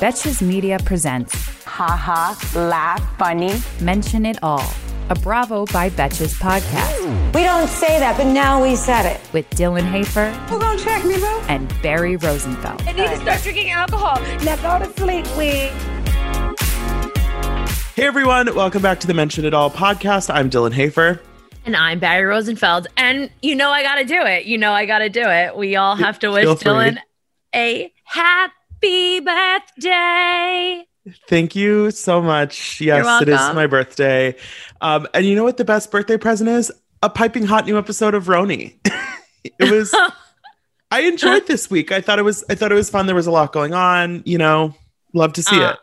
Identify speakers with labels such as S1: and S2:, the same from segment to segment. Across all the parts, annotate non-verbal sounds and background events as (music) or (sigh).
S1: Betches Media presents
S2: Ha Ha, laugh, funny.
S1: Mention It All, a Bravo by Betches podcast
S2: We don't say that, but now we said it.
S1: with Dylan Hafer
S2: Who gonna check me, bro?
S1: and Barry Rosenfeld.
S2: I need to start drinking alcohol. Now go to sleep, we.
S3: Hey everyone, welcome back to the Mention It All podcast. I'm Dylan Hafer.
S4: And I'm Barry Rosenfeld. And you know I gotta do it. You know I gotta do it. We all have to wish Dylan a happy birthday.
S3: Thank you so much. Yes, it is my birthday. Um, and you know what the best birthday present is? A piping hot new episode of RHONY. (laughs) it was I enjoyed this week. I thought it was I thought it was fun. There was a lot going on, you know. Love to see
S4: Uh,
S3: it.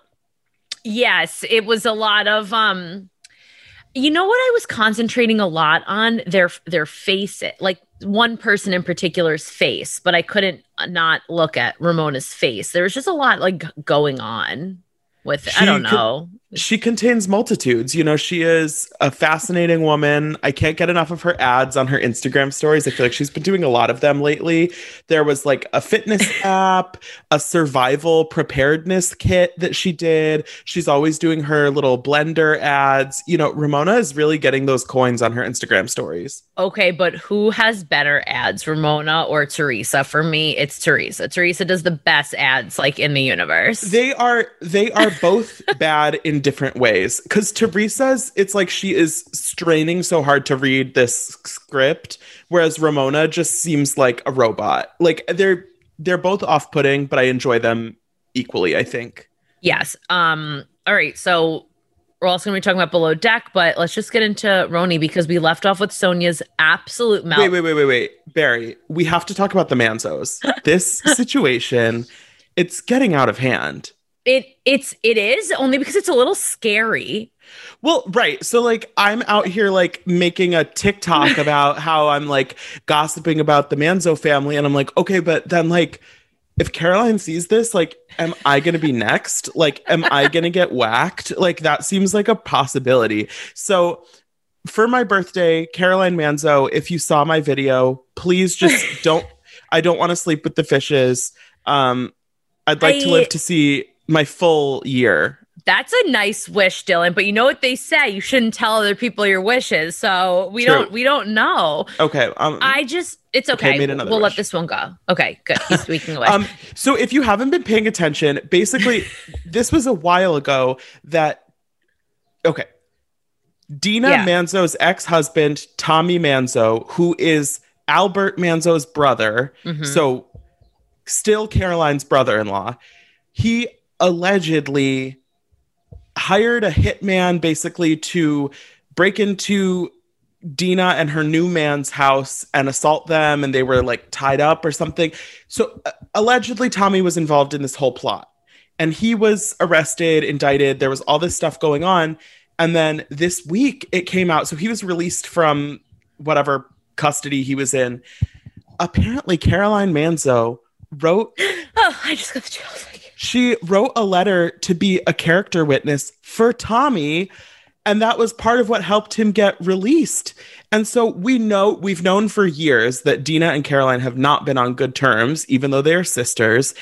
S4: Yes, it was a lot of um you know what I was concentrating a lot on their their face it like one person in particular's face, but I couldn't uh, not look at Ramona's face. There was just a lot like going on with I don't
S3: could-
S4: know.
S3: She contains multitudes. You know, she is a fascinating woman. I can't get enough of her ads on her Instagram stories. I feel like she's been doing a lot of them lately. There was like a fitness (laughs) app, a survival preparedness kit that she did. She's always doing her little blender ads. You know, Ramona is really getting those coins on her Instagram stories.
S4: Okay, but who has better ads, Ramona or Teresa? For me, it's Teresa. Teresa does the best ads like in the universe.
S3: They are they are both (laughs) bad in different ways. Because Teresa's, it's like she is straining so hard to read this script, whereas Ramona just seems like a robot. Like they're they're both off putting, but I enjoy them equally. I think.
S4: yes. Um. All right. So we're also going to be talking about Below Deck, but let's just get into RHONY because we left off with Sonja's absolute melt.
S3: Wait, wait, wait, wait, wait, Barry. We have to talk about the Manzos. (laughs) This situation, it's getting out of hand.
S4: It it's it is only because it's a little scary.
S3: Well, right. So like I'm out here like making a TikTok (laughs) about how I'm like gossiping about the Manzo family and I'm like, okay, but then like if Caroline sees this, like am I going to be next? Like am I going to get whacked? Like that seems like a possibility. So for my birthday, Caroline Manzo, if you saw my video, please just (laughs) don't I don't want to sleep with the fishes. Um I'd like to live to see my full year.
S4: That's a nice wish, Dylan. But you know what they say? You shouldn't tell other people your wishes. So we
S3: True.
S4: don't we don't know.
S3: Okay. Um
S4: I just it's
S3: Okay,
S4: okay. we'll
S3: wish.
S4: let this one go. Okay, good. He's (laughs) speaking away.
S3: Um, so if you haven't been paying attention, basically, (laughs) this was a while ago that okay. Dina
S4: Yeah.
S3: Manzo's ex-husband, Tommy Manzo, who is Albert Manzo's brother,
S4: Mhm.
S3: so still Caroline's brother-in-law, he allegedly hired a hitman basically to break into Dina and her new man's house and assault them, and they were like tied up or something. So uh, allegedly, Tommy was involved in this whole plot, and he was arrested, indicted. There was all this stuff going on, and then this week it came out. So he was released from whatever custody he was in. Apparently, Caroline Manzo wrote (gasps)
S4: oh, I just got the chills.
S3: She wrote a letter to be a character witness for Tommy. And that was part of what helped him get released. And so we know, we've known for years that Dina and Caroline have not been on good terms, even though they are sisters.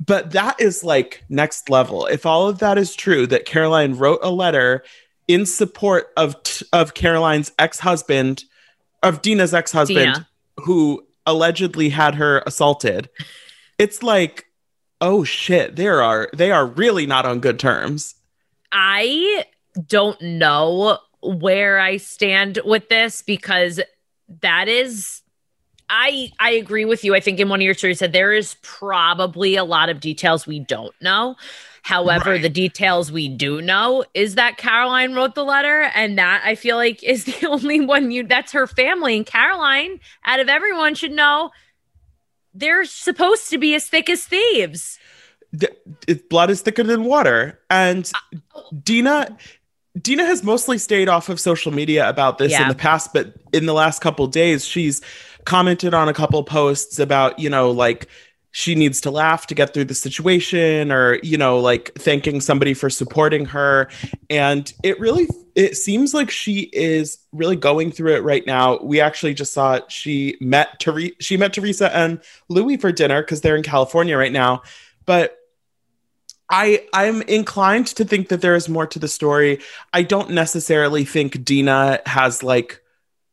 S3: But that is like next level. If all of that is true, that Caroline wrote a letter in support of, of Caroline's ex husband, of Dina's ex husband,
S4: Dina.
S3: who allegedly had her assaulted, it's like, oh shit, they are they are really not on good terms.
S4: I don't know where I stand with this because that is I I agree with you. I think in one of your stories said there is probably a lot of details we don't know. However,
S3: Right.
S4: the details we do know is that Caroline wrote the letter, and that I feel like is (laughs) the only one you that's her family. And Caroline, out of everyone, should know they're supposed to be as thick as thieves.
S3: th- it, blood is thicker than water and uh, dina dina has mostly stayed off of social media about this in the past but in the last couple days she's commented on a couple posts about you know like she needs to laugh to get through the situation or you know like thanking somebody for supporting her and it really it seems like she is really going through it right now we actually just saw she met Therese, she met teresa and louis for dinner because they're in california right now but I I'm inclined to think that there is more to the story. I don't necessarily think Dina has like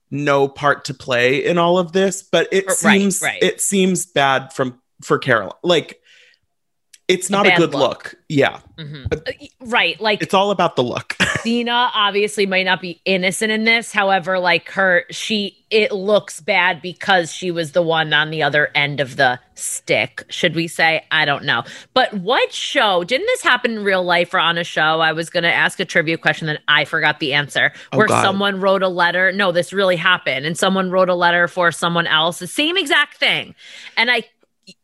S3: no part to play in all of this, but it
S4: Right,
S3: seems
S4: right.
S3: it seems bad from for Carol. Like it's not a
S4: bad
S3: good
S4: look.
S3: look. Yeah.
S4: Mhm. Uh, Right. Like
S3: It's all about the look. (laughs)
S4: Dina obviously might not be innocent in this. However, like her, she, it looks bad because she was the one on the other end of the stick, should we say? I don't know. But what show, didn't this happen in real life or on a show? I was going to ask a trivia question that I forgot the answer,
S3: Oh,
S4: where
S3: God.
S4: someone wrote a letter. No, this really happened. And someone wrote a letter for someone else, the same exact thing. And I,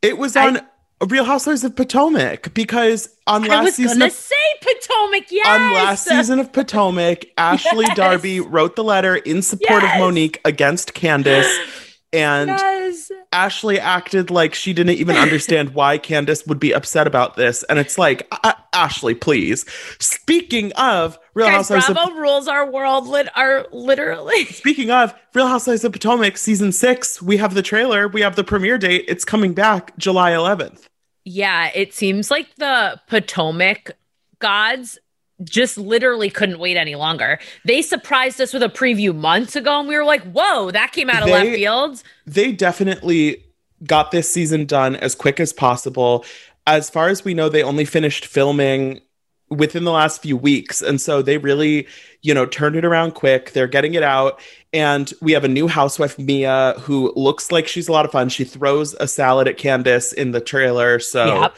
S3: it was
S4: I-
S3: on Real Housewives of Potomac because on last I
S4: was
S3: season
S4: going
S3: of
S4: to say Potomac. Yes.
S3: on last season of Potomac, Ashley (laughs)
S4: Yes.
S3: Darby wrote the letter in support
S4: Yes.
S3: of Monique against Candace. (gasps) And
S4: Yes.
S3: Ashley acted like she didn't even understand (laughs) why Candace would be upset about this. And it's like, Ashley, please. Speaking of Real
S4: Guys,
S3: Housewives of,
S4: Bravo rules our world lit are literally (laughs)
S3: speaking of Real Housewives of Potomac season six, we have the trailer, we have the premiere date. It's coming back July 11th.
S4: Yeah, it seems like the Potomac gods just literally couldn't wait any longer. They surprised us with a preview months ago, and we were like, whoa, that came out of left
S3: They-
S4: field.
S3: They definitely got this season done as quick as possible. As far as we know, they only finished filming within the last few weeks. And so they really, you know, turned it around quick. They're getting it out. And we have a new housewife, Mia, who looks like she's a lot of fun. She throws a salad at Candace in the trailer. So
S4: Yep.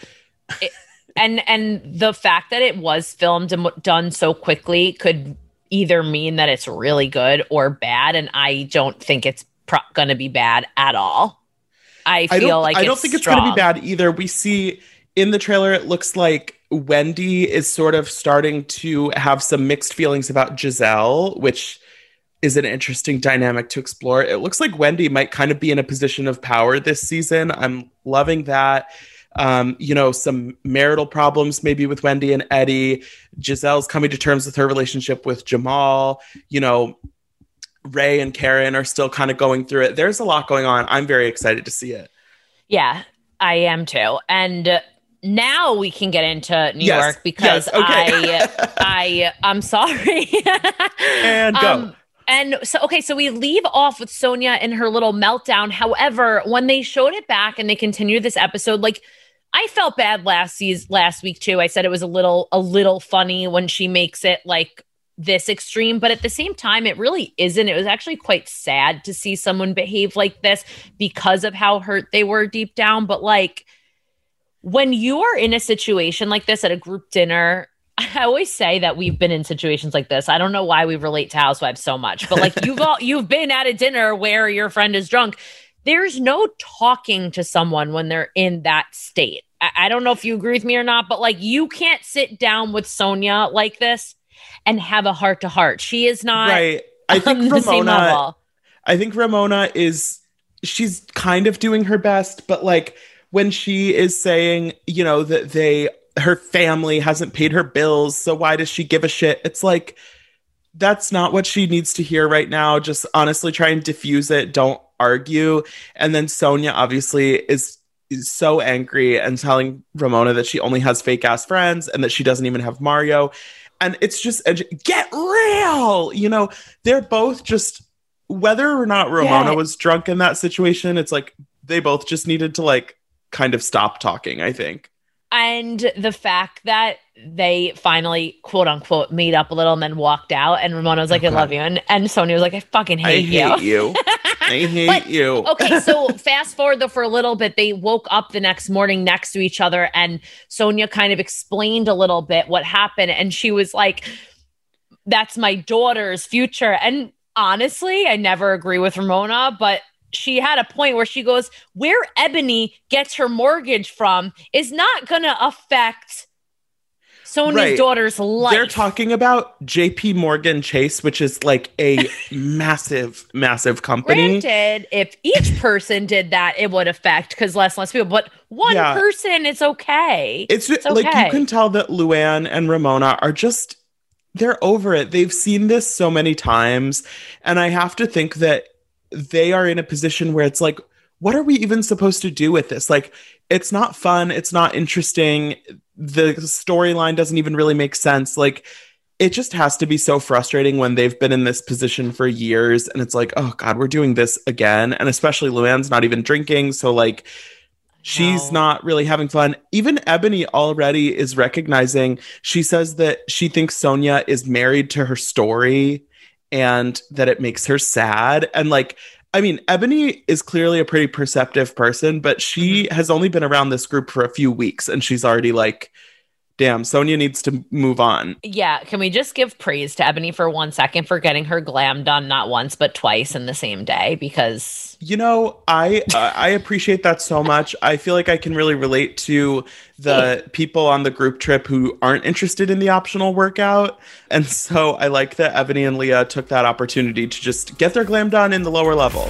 S4: It- and and the fact that it was filmed and done so quickly could either mean that it's really good or bad, and I don't think it's pro- going to be bad at all. I
S3: I
S4: feel
S3: don't,
S4: like
S3: I don't think it's going to be bad either. We see in the trailer, it looks like Wendy is sort of starting to have some mixed feelings about Gizelle, which is an interesting dynamic to explore. It looks like Wendy might kind of be in a position of power this season. I'm loving that. Um, you know, some marital problems maybe with Wendy and Eddie. Gizelle's coming to terms with her relationship with Jamal. You know, Ray and Karen are still kind of going through it. There's a lot going on. I'm very excited to see it.
S4: Yeah, I am too. And now we can get into New
S3: Yes,
S4: York because
S3: yes, (laughs) okay.
S4: I I I'm sorry. (laughs)
S3: And go.
S4: Um, and so okay, so we leave off with Sonja and her little meltdown. However, when they showed it back and they continued this episode, like I felt bad last season last week too. I said it was a little a little funny when she makes it like this extreme, but at the same time, it really isn't. It was actually quite sad to see someone behave like this because of how hurt they were deep down. But like when you are in a situation like this at a group dinner, I always say that we've been in situations like this. I don't know why we relate to housewives so much, but like you've all you've been at a dinner where your friend is drunk. There's no talking to someone when they're in that state. I, I don't know if you agree with me or not, but like you can't sit down with Sonja like this and have a heart to heart. She is not
S3: right. I (laughs) think
S4: on
S3: Ramona. I think Ramona is. She's kind of doing her best, but like when she is saying, you know, that they her family hasn't paid her bills, so why does she give a shit? It's like that's not what she needs to hear right now. Just honestly try and diffuse it. Don't argue. And then Sonja obviously is is so angry and telling Ramona that she only has fake ass friends and that she doesn't even have Mario. And it's just get real. You know, they're both just whether or not Ramona
S4: Yeah.
S3: was drunk in that situation, it's like they both just needed to like kind of stop talking, I think.
S4: And the fact that they finally, quote unquote, made up a little and then walked out, and Ramona was like, "I love you," and and Sonja was like, "I fucking hate you.
S3: I
S4: hate,
S3: hate
S4: you."
S3: you. (laughs) I hate
S4: But-
S3: you.
S4: okay, so (laughs) fast forward though for a little bit, they woke up the next morning next to each other, and Sonja kind of explained a little bit what happened, and she was like, "That's my daughter's future." And honestly, I never agree with Ramona, but she had a point where she goes, "Where Eboni gets her mortgage from is not going to affect Sonja's
S3: Right.
S4: daughter's life."
S3: They're talking about JP Morgan Chase, which is like a (laughs) massive, massive company.
S4: Granted, if each (laughs) person did that, it would affect because less and less people. But one
S3: Yeah.
S4: person, it's okay.
S3: It's,
S4: It's
S3: like you can tell that Luann and Ramona are just they're over it. They've seen this so many times and I have to think that they are in a position where it's like what are we even supposed to do with this? Like it's not fun, it's not interesting. The storyline doesn't even really make sense. Like it just has to be so frustrating when they've been in this position for years and it's like, oh God, we're doing this again. And especially Luann's not even drinking. So, like, she's
S4: No.
S3: not really having fun. Even Eboni already is recognizing, she says that she thinks Sonja is married to her story and that it makes her sad. And, like, I mean, Eboni is clearly a pretty perceptive person, but she mm-hmm. has only been around this group for a few weeks and she's already like, damn, Sonja needs to move on.
S4: Yeah, can we just give praise to Eboni for one second for getting her glam done not once but twice in the same day? Because
S3: You know, I uh, I appreciate that so much. I feel like I can really relate to the people on the group trip who aren't interested in the optional workout, and so I like that Eboni and Leah took that opportunity to just get their glam done in the lower level.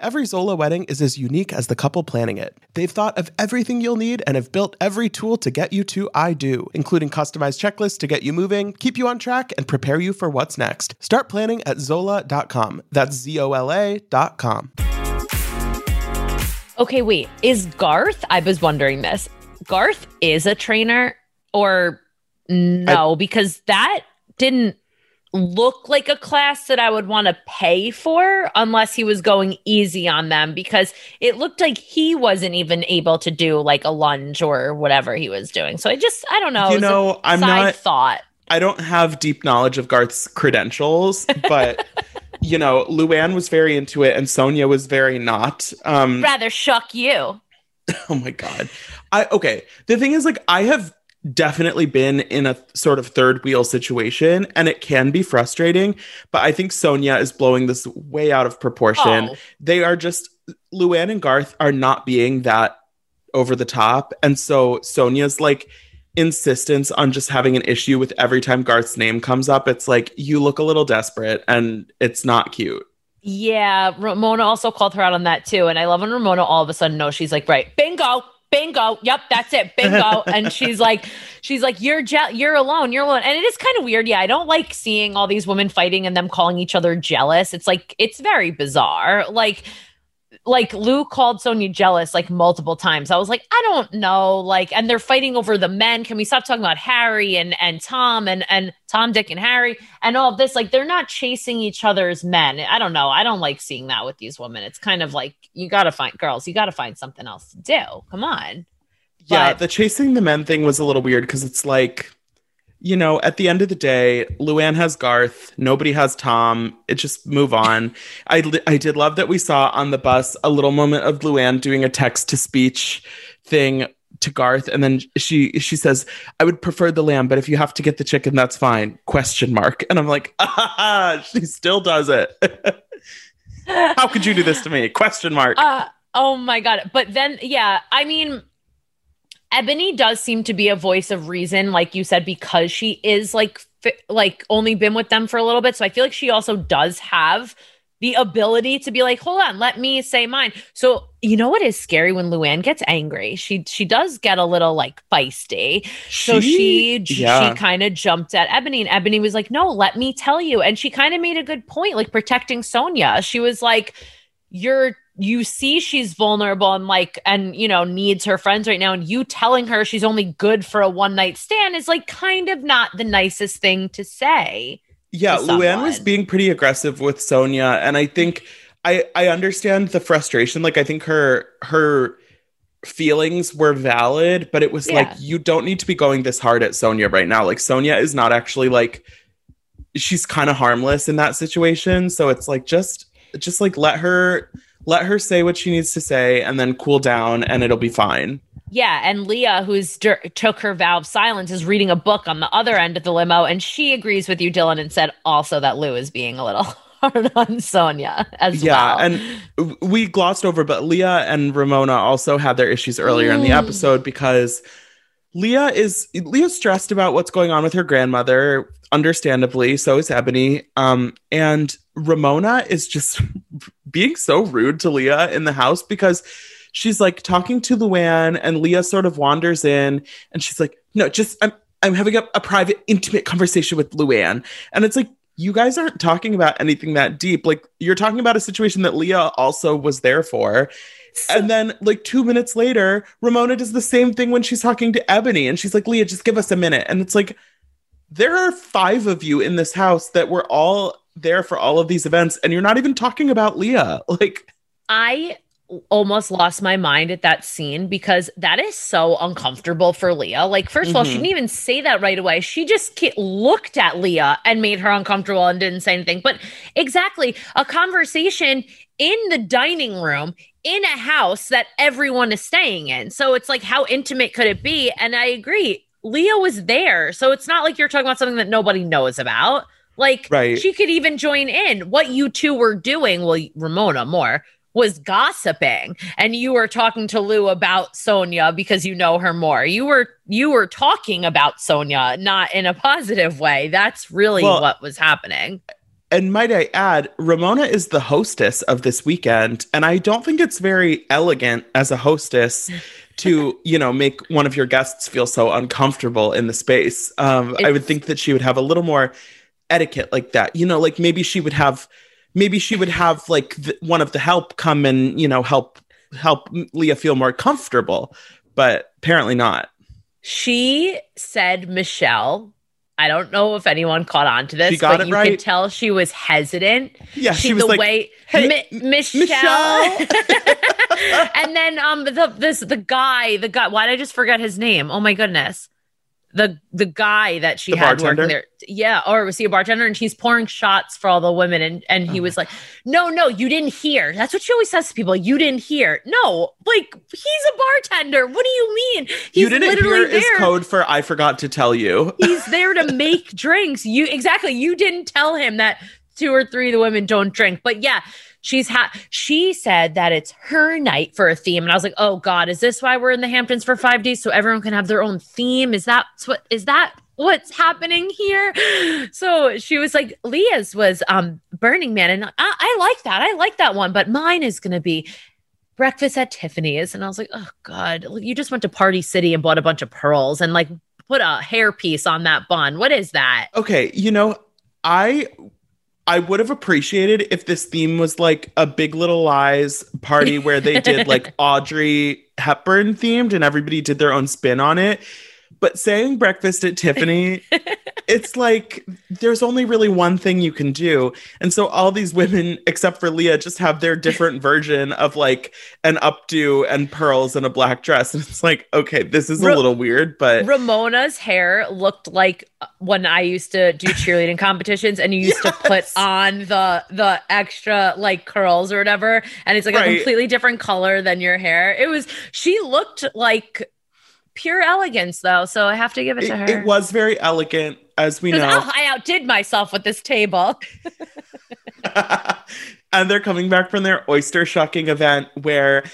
S3: Every Zola wedding is as unique as the couple planning it. They've thought of everything you'll need and have built every tool to get you to I do, including customized checklists to get you moving, keep you on track, and prepare you for what's next. Start planning at Zola.com. That's Z O L A.com.
S4: okay, wait, is Garth? I was wondering this. Garth is a trainer or no? because that didn't look like a class that I would want to pay for unless he was going easy on them because it looked like he wasn't even able to do like a lunge or whatever he was doing. So I just I don't know.
S3: You
S4: it was a
S3: know, I'm not-
S4: thought.
S3: I don't have deep knowledge of Garth's credentials, (laughs) but you know, Luann was very into it and Sonja was very not. Um
S4: Rather shuck you. (laughs)
S3: oh my god. I okay, the thing is like I have definitely been in a sort of third wheel situation and it can be frustrating, but I think Sonja is blowing this way out of proportion.
S4: Oh.
S3: They are just Luann and Garth are not being that over the top and so Sonja's like insistence on just having an issue with every time Garth's name comes up, it's like you look a little desperate and it's not cute.
S4: Yeah, Ramona also called her out on that too. And I love when Ramona all of a sudden knows she's like, right, bingo, bingo, yep, that's it, bingo. (laughs) and she's like, she's like, you're je- you're alone, you're alone. And it is kind of weird. Yeah, I don't like seeing all these women fighting and them calling each other jealous. It's like it's very bizarre. Like like Lou called Sonja jealous like multiple times. I was like, I don't know. Like, and they're fighting over the men. Can we stop talking about Harry and and Tom and and Tom, Dick, and Harry and all of this? Like, they're not chasing each other's men. I don't know. I don't like seeing that with these women. It's kind of like you got to find girls. You got to find something else to do. Come on.
S3: Yeah,
S4: But-
S3: the chasing the men thing was a little weird because it's like, you know, at the end of the day, Luann has Garth, nobody has Tom. It just move on. (laughs) I li- I did love that we saw on the bus a little moment of Luann doing a text to speech thing to Garth, and then she she says, "I would prefer the lamb, but if you have to get the chicken, that's fine." Question mark. And I'm like, ah, (laughs) she still does it. (laughs) How could you do this to me? Question mark.
S4: Uh, oh my god! But then, yeah, I mean, Eboni does seem to be a voice of reason, like you said, because she is like like only been with them for a little bit. So I feel like she also does have the ability to be like, hold on, let me say mine. So you know what is scary when Luann gets angry? She she does get a little like feisty. So she
S3: yeah.
S4: she kind of jumped at Eboni, and Eboni was like, "No, let me tell you." And she kind of made a good point, like protecting Sonja. She was like, "You're." You see, she's vulnerable and like, and you know, needs her friends right now. And you telling her she's only good for a one night stand is like kind of not the nicest thing to say.
S3: yeah,
S4: to
S3: Luann was being pretty aggressive with Sonja, and I think I I understand the frustration. Like I think her her feelings were valid, but it was like you don't need to be going this hard at Sonja right now. Like Sonja is not actually like she's kind of harmless in that situation, so it's like just just like let her let her say what she needs to say and then cool down and it'll be fine.
S4: Yeah, and Leah, who's took her vow of silence, is reading a book on the other end of the limo, and she agrees with you, Dylan, and said also that Lou is being a little (laughs) hard on Sonja as
S3: Yeah,
S4: well.
S3: Yeah, and we glossed over, but Leah and Ramona also had their issues earlier in the
S4: Mm.
S3: episode because Leah is Leah's stressed about what's going on with her grandmother, understandably. So is Eboni. Um, and Ramona is just being so rude to Leah in the house because she's like talking to Luann, and Leah sort of wanders in, and she's like, "No, just I'm I'm having a, a private, intimate conversation with Luann," and it's like. You guys aren't talking about anything that deep. Like, you're talking about a situation that Leah also was there for. And then, like, two minutes later, Ramona does the same thing when she's talking to Eboni. And she's like, Leah, just give us a minute. And it's like, there are five of you in this house that were all there for all of these events. And you're not even talking about Leah. (laughs) Like,
S4: I almost lost my mind at that scene because that is so uncomfortable for Leah. Like, 1st of all, she
S3: Mhm.
S4: didn't even say that right away. She just looked at Leah and made her uncomfortable and didn't say anything. But exactly, a conversation in the dining room in a house that everyone is staying in. So it's like, how intimate could it be? And I agree. Leah was there. So it's not like you're talking about something that nobody knows about. Like,
S3: Right.
S4: she could even join in. What you two were doing, well, Ramona more, was gossiping. And you were talking to Lou about Sonja because you know her more. You were you were talking about Sonja, not in a positive way. That's really
S3: Well,
S4: what was happening.
S3: and might I add, Ramona is the hostess of this weekend. And I don't think it's very elegant as a hostess (laughs) to, you know, make one of your guests feel so uncomfortable in the space. Um, I would think that she would have a little more etiquette like that. You know, like maybe she would have, maybe she would have like th- one of the help come and, you know, help help Leah feel more comfortable. But apparently not.
S4: She said Michelle. I don't know if anyone caught on to this,
S3: She got
S4: but you
S3: right.
S4: could tell she was hesitant.
S3: Yeah,
S4: she,
S3: she was
S4: the
S3: like,
S4: way
S3: "Hey,
S4: Mi-
S3: M-
S4: Michelle, (laughs) and then um the this the guy the guy why did I just forget his name? Oh my goodness, the the guy that she
S3: The
S4: had
S3: bartender?
S4: working there, yeah, or was he a bartender? And he's pouring shots for all the women, and and he
S3: Oh
S4: was like, no, no, you didn't hear. That's what she always says to people. You didn't hear. No, like he's a bartender. What do you mean? He's
S3: you didn't
S4: literally
S3: hear is code for I forgot to tell you. (laughs)
S4: he's there to make drinks. You exactly. You didn't tell him that two or three of the women don't drink. But yeah, she's ha- she said that it's her night for a theme. And I was like, oh God, is this why we're in the Hamptons for five days? So everyone can have their own theme? Is that what is that what's happening here? (gasps) So she was like, Leah's was um Burning Man. And I, I like that. I like that one, but mine is gonna be breakfast at Tiffany's. And I was like, oh God, you just went to Party City and bought a bunch of pearls and like put a hairpiece on that bun. What is that?
S3: Okay, you know, I I would have appreciated if this theme was like a Big Little Lies party where they did like (laughs) Audrey Hepburn themed and everybody did their own spin on it. But saying breakfast at Tiffany, (laughs) it's like there's only really one thing you can do. And so all these women, except for Leah, just have their different (laughs) version of like an updo and pearls and a black dress. And it's like, okay, this is a little weird, but
S4: Ramona's hair looked like when I used to do cheerleading competitions and you used to put on the the extra like curls or whatever and it's like a completely different color than your hair. It was she looked like pure elegance though, so I have to give it,
S3: it,
S4: to her.
S3: it was very elegant, as we know.
S4: "Oh, I outdid myself with this table. (laughs)
S3: and they're coming back from their oyster shucking event where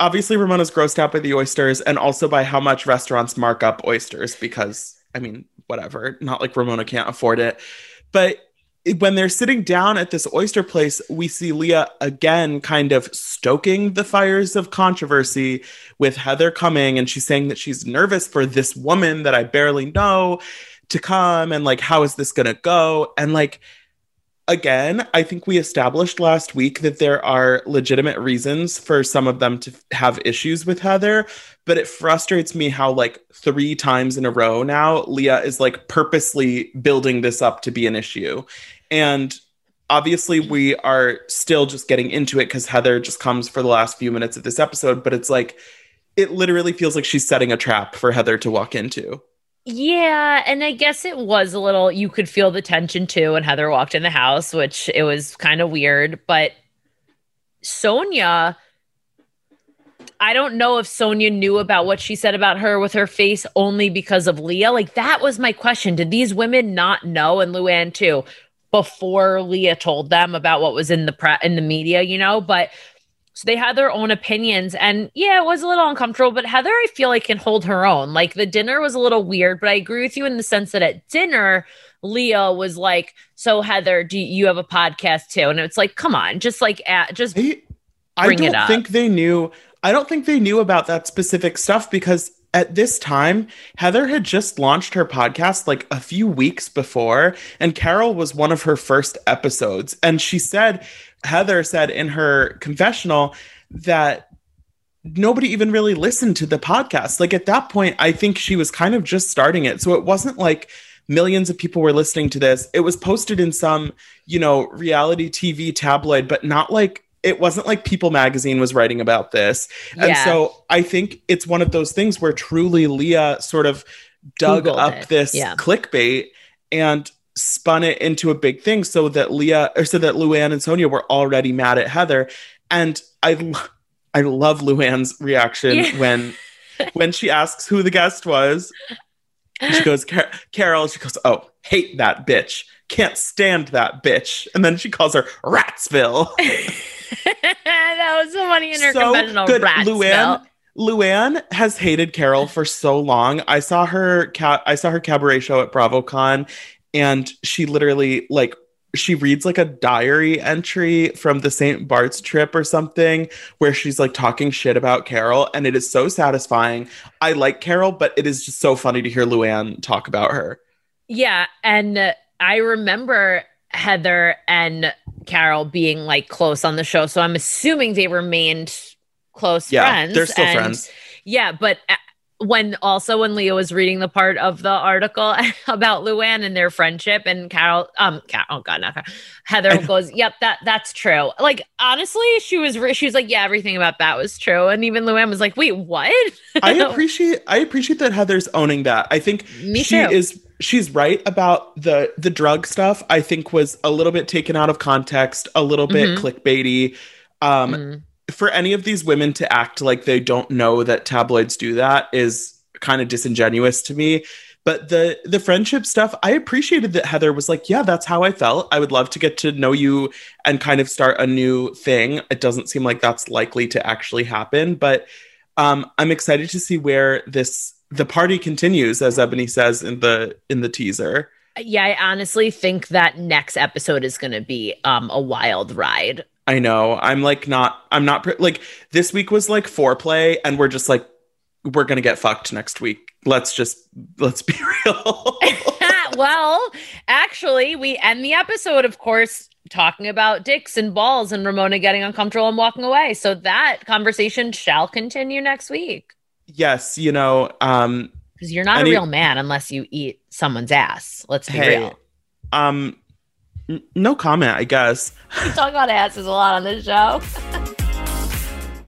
S3: obviously Ramona's grossed out by the oysters and also by how much restaurants mark up oysters because, I mean, whatever, not like Ramona can't afford it. But when they're sitting down at this oyster place, we see Leah again kind of stoking the fires of controversy with Heather coming and she's saying that she's nervous for this woman that I barely know to come and like how is this to go? And like again, I think we established last week that there are legitimate reasons for some of them to have issues with Heather, but it frustrates me how like three times in a row now Leah is like purposely building this up to be an issue. And obviously we are still just getting into it cuz Heather just comes for the last few minutes of this episode, but it's like it literally feels like she's setting a trap for Heather to walk into.
S4: Yeah, and I guess it was a little you could feel the tension too when Heather walked in the house, which it was kind of weird, but Sonja I don't know if Sonja knew about what she said about her with her face only because of Leah. Like that was my question. Did these women not know and Luann too before Leah told them about what was in the pre- in the media, you know? But so they had their own opinions. And yeah, it was a little uncomfortable, but Heather, I feel like can hold her own. Like the dinner was a little weird, but I agree with you in the sense that at dinner, Leah was like, So Heather, do you have a podcast too? And it's like, come on, just like at just
S3: They- I
S4: Bring it
S3: don't
S4: up.
S3: think they knew. I don't think they knew about that specific stuff because at this time, Heather had just launched her podcast like a few weeks before, and Carol was one of her first episodes. And she said, Heather said in her confessional that nobody even really listened to the podcast. Like at that point, I think she was kind of just starting it. So it wasn't like millions of people were listening to this. It was posted in some, you know, reality TV tabloid, but not like it wasn't like People magazine was writing about this. And
S4: Yeah.
S3: so I think it's one of those things where truly Leah sort of dug
S4: Googled
S3: up
S4: it.
S3: this
S4: Yeah.
S3: clickbait and spun it into a big thing so that Leah or so that Luann and Sonja were already mad at Heather. And I I love Luann's reaction
S4: Yeah.
S3: when when she asks who the guest was. She goes, Car- Carol. She goes, Oh, hate that bitch. Can't stand that bitch. And then she calls her Ratsville. (laughs) (laughs)
S4: that was so funny in her
S3: so
S4: confessional
S3: good.
S4: rat
S3: Luann,
S4: smell.
S3: Luann has hated Carol for so long. I saw her ca- I saw her cabaret show at BravoCon, and she literally like she reads like a diary entry from the St. Bart's trip or something where she's like talking shit about Carol, and it is so satisfying. I like Carol, but it is just so funny to hear Luann talk about her.
S4: Yeah, and uh, I remember Heather and Carol being like close on the show, so I'm assuming they remained close
S3: Yeah,
S4: friends.
S3: they're still
S4: and-
S3: friends.
S4: Yeah, but uh, when also when Leah was reading the part of the article (laughs) about Luann and their friendship, and Carol, um, Carol, oh god, not Carol, Heather goes, "Yep, that that's true." Like honestly, she was re- she was like, "Yeah, everything about that was true," and even Luann was like, "Wait, what?" (laughs)
S3: I appreciate I appreciate that Heather's owning that. I think
S4: Me
S3: she
S4: too.
S3: is she's right about the the drug stuff. I think was a little bit taken out of context, a little bit
S4: Mhm.
S3: clickbaity. Um,
S4: Mm.
S3: For any of these women to act like they don't know that tabloids do that is kind of disingenuous to me. But the the friendship stuff, I appreciated that Heather was like, "Yeah, that's how I felt. I would love to get to know you and kind of start a new thing." It doesn't seem like that's likely to actually happen, but um, I'm excited to see where this the party continues, as Eboni says in the in the teaser.
S4: Yeah, I honestly think that next episode is going to be um a wild ride.
S3: I know. I'm like not. I'm not pre- like this week was like foreplay, and we're just like we're gonna get fucked next week. Let's just let's be (laughs) real. (laughs)
S4: well, actually, we end the episode, of course, talking about dicks and balls and Ramona getting uncomfortable and walking away. So that conversation shall continue next week
S3: yes, you know. Um,
S4: because you're not
S3: Any-
S4: a real man unless you eat someone's ass. Let's be
S3: hey,
S4: real.
S3: um, n- no comment. I guess.
S4: We talk about asses a lot on this show. (laughs)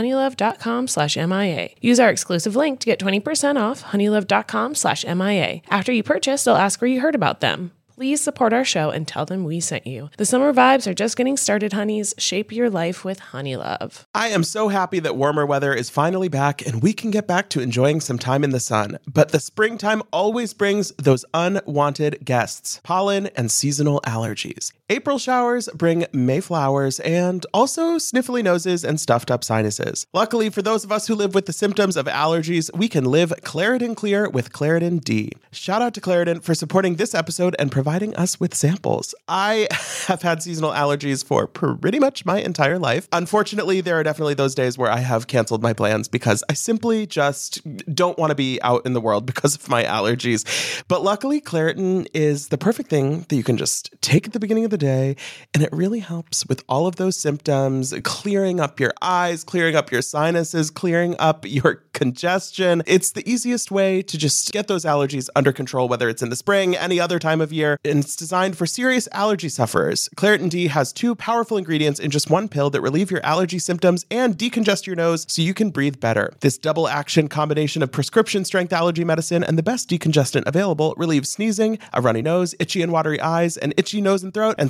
S5: honeylove.com slash MIA. Use our exclusive link to get 20% off honeylove.com slash MIA. After you purchase, they'll ask where you heard about them. Please support our show and tell them we sent you. The summer vibes are just getting started, honeys. Shape your life with Honeylove.
S3: I am so happy that warmer weather is finally back and we can get back to enjoying some time in the sun. But the springtime always brings those unwanted guests pollen and seasonal allergies. April showers bring May flowers and also sniffly noses and stuffed up sinuses. Luckily, for those of us who live with the symptoms of allergies, we can live Claritin Clear with Claritin D. Shout out to Claritin for supporting this episode and providing us with samples. I (laughs) have had seasonal allergies for pretty much my entire life. Unfortunately, there are definitely those days where I have canceled my plans because I simply just don't want to be out in the world because of my allergies. But luckily, Claritin is the perfect thing that you can just take at the beginning of the day, and it really helps with all of those symptoms, clearing up your eyes, clearing up your sinuses, clearing up your (laughs) congestion. It's the easiest way to just get those allergies under control, whether it's in the spring, any other time of year, and it's designed for serious allergy sufferers. Claritin D has two powerful ingredients in just one pill that relieve your allergy symptoms and decongest your nose so you can breathe better. This double action combination of prescription strength allergy medicine and the best decongestant available relieves sneezing, a runny nose, itchy and watery eyes, an itchy nose and throat, and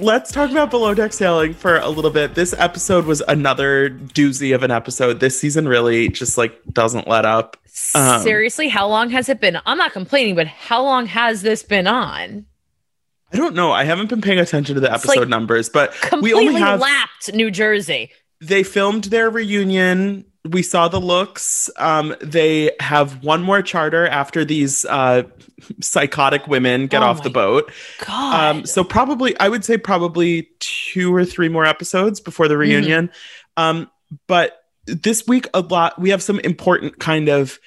S3: Let's talk about Below Deck Sailing for a little bit. This episode was another doozy of an episode. This season really just like doesn't let up. Um,
S4: Seriously, how long has it been? I'm not complaining, but how long has this been on?
S3: I don't know. I haven't been paying attention to the episode
S4: like
S3: numbers, but we only have
S4: lapped New Jersey.
S3: They filmed their reunion. We saw the looks. Um, they have one more charter after these uh, (laughs) psychotic women get
S4: Oh
S3: off the boat.
S4: God.
S3: Um, so probably, I would say probably two or three more episodes before the reunion. Um, but this week, a lot we have some important kind of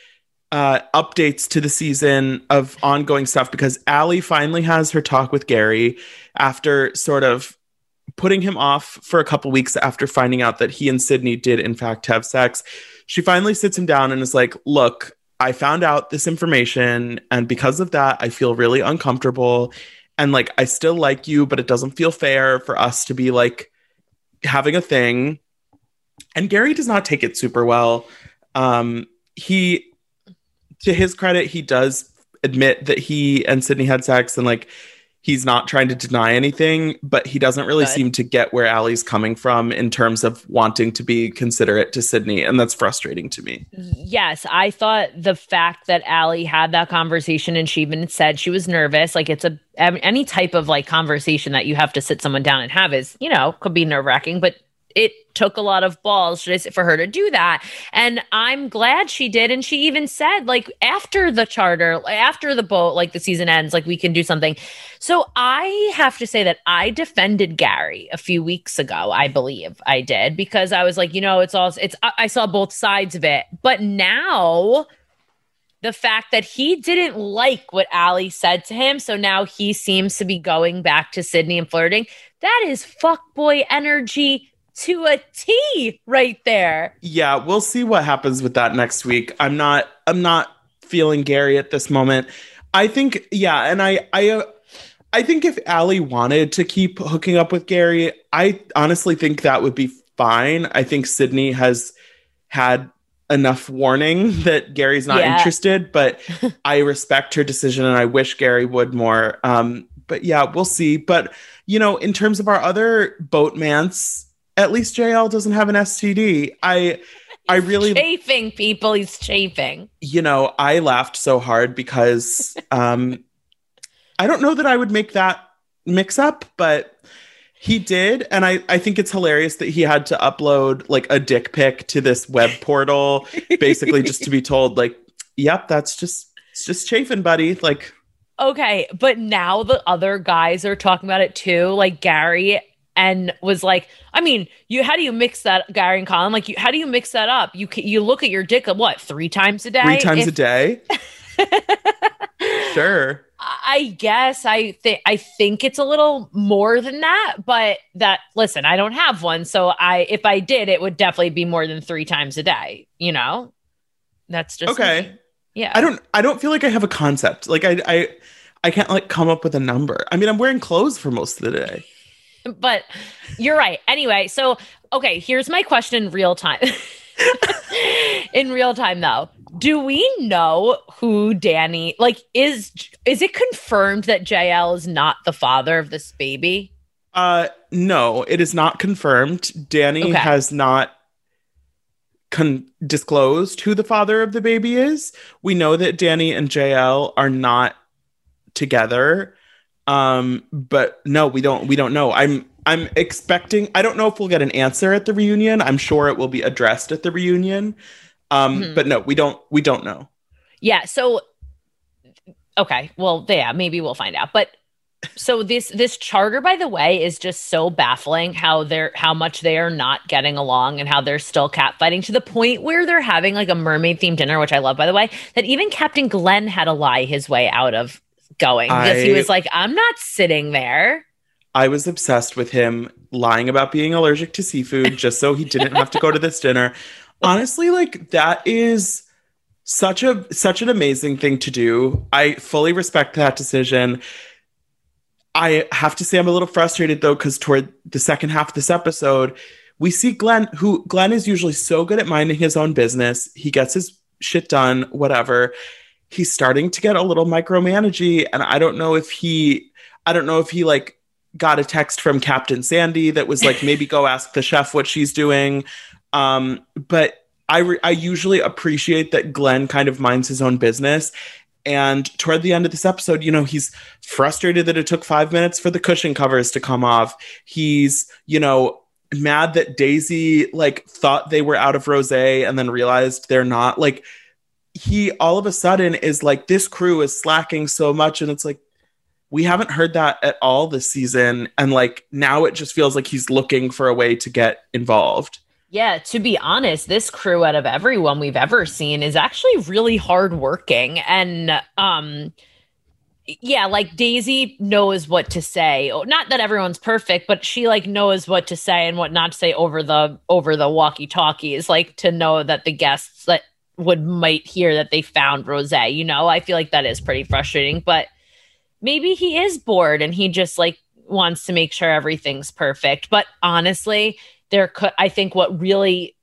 S3: uh, updates to the season of ongoing stuff because Alli finally has her talk with Gary after sort of putting him off for a couple weeks after finding out that he and Sydney did in fact have sex. She finally sits him down and is like, "Look, I found out this information and because of that I feel really uncomfortable and like I still like you, but it doesn't feel fair for us to be like having a thing." And Gary does not take it super well. Um he to his credit, he does admit that he and Sydney had sex and like he's not trying to deny anything, but he doesn't really
S4: Good.
S3: seem to get where Alli's coming from in terms of wanting to be considerate to Sydney. And that's frustrating to me.
S4: Yes, I thought the fact that Alli had that conversation and she even said she was nervous, like it's a any type of like conversation that you have to sit someone down and have is, you know, could be nerve wracking, but it took a lot of balls for her to do that. And I'm glad she did. And she even said, like, after the charter, after the boat, like the season ends, like we can do something. So I have to say that I defended Gary a few weeks ago. I believe I did because I was like, you know, it's all, it's, I saw both sides of it. But now, the fact that he didn't like what Alli said to him. So now he seems to be going back to Sydney and flirting. That is fuckboy energy to a T right there.
S3: Yeah, we'll see what happens with that next week. I'm not I'm not feeling Gary at this moment. I think yeah, and I I uh, I think if Alli wanted to keep hooking up with Gary, I honestly think that would be fine. I think Sydney has had enough warning (laughs) that Gary's not
S4: Yeah.
S3: interested, but (laughs) I respect her decision and I wish Gary would more. Um, but yeah, we'll see. But you know, in terms of our other boatmans, at least JL doesn't have an STD. I I really
S4: chafing people. He's chafing.
S3: you know, I laughed so hard because (laughs) um I don't know that I would make that mix up, but he did. And I, I think it's hilarious that he had to upload like a dick pic to this web portal, basically just to be (laughs) told, like, yep, that's just it's just chafing, buddy. Like
S4: Okay, but now the other guys are talking about it too, like Gary and was like, I mean, you how do you mix that Gary and Colin? Like, you how do you mix that up? You you look at your dick of what three times a day?
S3: three times
S4: If-
S3: a day. (laughs) sure.
S4: I guess I think I think it's a little more than that, but that listen, I don't have one, so I if I did, it would definitely be more than three times a day. You know, that's just
S3: Okay.
S4: me. Yeah,
S3: I don't I don't feel like I have a concept. Like I I I can't like come up with a number. I mean, I'm wearing clothes for most of the day. (laughs)
S4: but you're right. Anyway, so okay, here's my question in real time. (laughs) in real time though, do we know who Dani like is is it confirmed that JL is not the father of this baby?
S3: Uh no, it is not confirmed. Dani
S4: Okay.
S3: has not con- disclosed who the father of the baby is. We know that Dani and JL are not together. Um but no, we don't we don't know. I'm I'm expecting I don't know if we'll get an answer at the reunion. I'm sure it will be addressed at the reunion. Um
S4: Mhm.
S3: but no, we don't we don't know.
S4: Yeah, so okay, well, yeah, maybe we'll find out. But so this this charter by the way is just so baffling how they're how much they are not getting along and how they're still catfighting to the point where they're having like a mermaid themed dinner which i love by the way that even captain glenn had to lie his way out of going because he was like i'm not sitting there
S3: I was obsessed with him lying about being allergic to seafood (laughs) just so he didn't have to go to this dinner. Honestly, like that is such a such an amazing thing to do. I fully respect that decision. I have to say I'm a little frustrated though cuz toward the second half of this episode, we see Glenn who Glenn is usually so good at minding his own business. He gets his shit done, whatever. He's starting to get a little micromanagey and I don't know if he I don't know if he like got a text from Captain Sandy that was like, maybe go ask the chef what she's doing. Um, but I, re- I usually appreciate that Glenn kind of minds his own business. And toward the end of this episode, you know, he's frustrated that it took five minutes for the cushion covers to come off. He's, you know, mad that Daisy like thought they were out of rose and then realized they're not. Like, he all of a sudden is like, this crew is slacking so much. And it's like, we haven't heard that at all this season. And like now it just feels like he's looking for a way to get involved.
S4: Yeah to be honest this crew out of everyone we've ever seen is actually really hardworking. And um yeah like daisy knows what to say. Oh, not that everyone's perfect but she like knows what to say and what not to say over the over the walkie talkies like to know that the guests that would might hear that they found rose you know? I feel like that is pretty frustrating but maybe he is bored and he just like wants to make sure everything's perfect. But honestly there could i think what really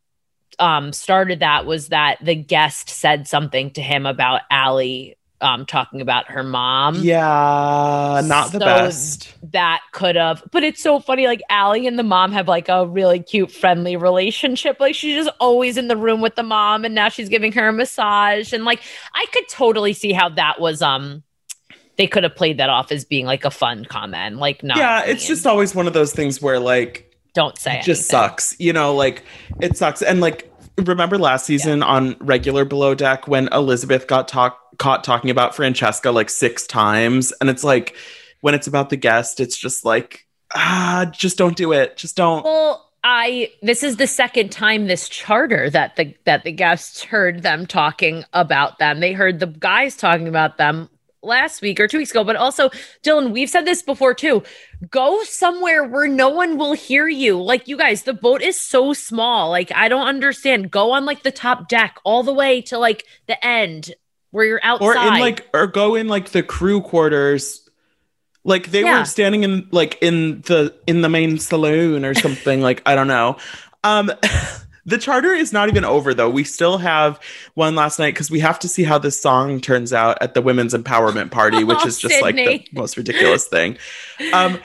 S4: um started that was that the guest said something to him about Alli um talking about her mom.
S3: Yeah not the best.
S4: that could have but it's so funny like Alli and the mom have like a really cute friendly relationship. Like she's just always in the room with the mom and now she's giving her a massage. And like I could totally see how that was um they could have played that off as being like a fun comment. Like not
S3: yeah it's just always one of those things where like
S4: don't say
S3: it just
S4: anything.
S3: sucks you know like it sucks. And like remember last season on regular below deck when elizabeth got talk- caught talking about francesca like six times and it's like when it's about the guest it's just like ah just don't do it just don't
S4: Well, I this is the second time this charter that the that the guests heard them talking about them. They heard the guys talking about them last week or two weeks ago, but also Dylan, we've said this before too. Go somewhere where no one will hear you. Like you guys, the boat is so small. Like I don't understand. Go on like the top deck all the way to like the end where you're outside.
S3: or in like or go in like the crew quarters like they
S4: Yeah.
S3: were standing in like in the in the main saloon or something like i don't know um (laughs) the charter is not even over though we still have one last night because we have to see how this song turns out at the women's empowerment party which
S4: Oh,
S3: is (laughs) just like the most ridiculous thing um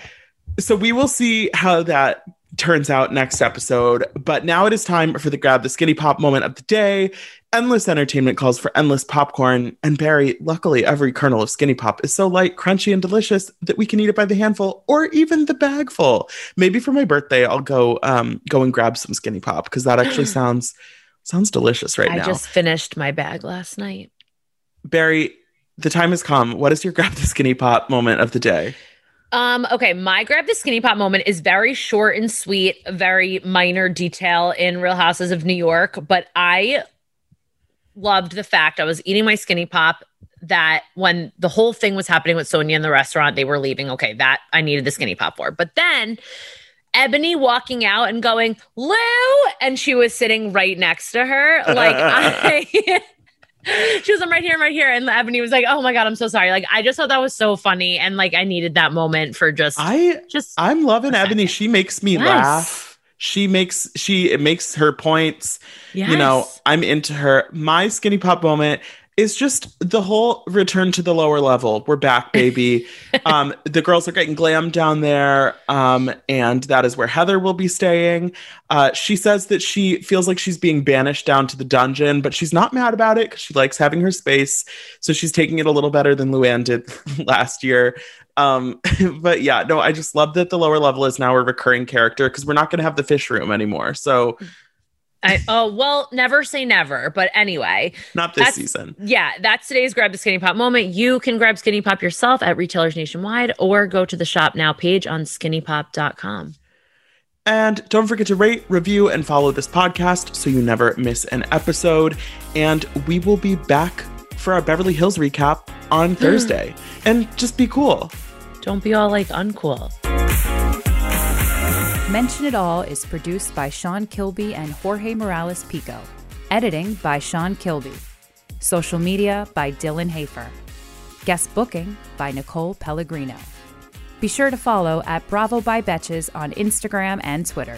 S3: so we will see how that turns out next episode. But now it is time for the grab the skinny pop moment of the day. Endless entertainment calls for endless popcorn. And Barry, luckily, every kernel of skinny pop is so light, crunchy, and delicious that we can eat it by the handful or even the bagful. Maybe for my birthday, I'll go um, go and grab some skinny pop because that actually (gasps) sounds sounds delicious right
S4: I
S3: now.
S4: I just finished my bag last night.
S3: Barry, the time has come. What is your grab the skinny pop moment of the day?
S4: Um, okay, my grab the skinny pop moment is very short and sweet, very minor detail in Real Houses of New York, but I loved the fact I was eating my skinny pop that when the whole thing was happening with Sonja in the restaurant, they were leaving. Okay, that I needed the skinny pop for. But then Eboni walking out and going, Lou, and she was sitting right next to her. Like (laughs) I (laughs) she was I'm right here, I'm right here. And Eboni was like, Oh my god, I'm so sorry. Like I just thought that was so funny. And like I needed that moment for just
S3: I
S4: just
S3: I'm loving
S4: Eboni.
S3: She makes me
S4: Yes.
S3: laugh. She makes she it makes her points. You know, I'm into her. My skinny pop moment is just the whole return to the lower level. We're back, baby. (laughs) um, the girls are getting glam down there, um, and that is where Heather will be staying. Uh, she says that she feels like she's being banished down to the dungeon, but she's not mad about it because she likes having her space. So she's taking it a little better than Luann did (laughs) last year. Um, (laughs) but yeah, no, I just love that the lower level is now a recurring character because we're not going to have the fish room anymore. So
S4: I oh well, never say never. But anyway,
S3: not this season.
S4: yeah, that's today's grab the skinny pop moment. You can grab skinny pop yourself at retailers nationwide or go to the shop now page on skinnypop.com.
S3: And don't forget to rate, review, and follow this podcast so you never miss an episode. And we will be back for our Beverly Hills recap on (gasps) Thursday. And just be cool.
S4: Don't be all like uncool.
S1: Mention It All is produced by Sean Kilby and Jorge Morales Pico. Editing by Sean Kilby. Social media by Dylan Hafer. Guest booking by Nicole Pellegrino. Be sure to follow at Bravo by Betches on Instagram and Twitter.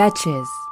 S1: Betches.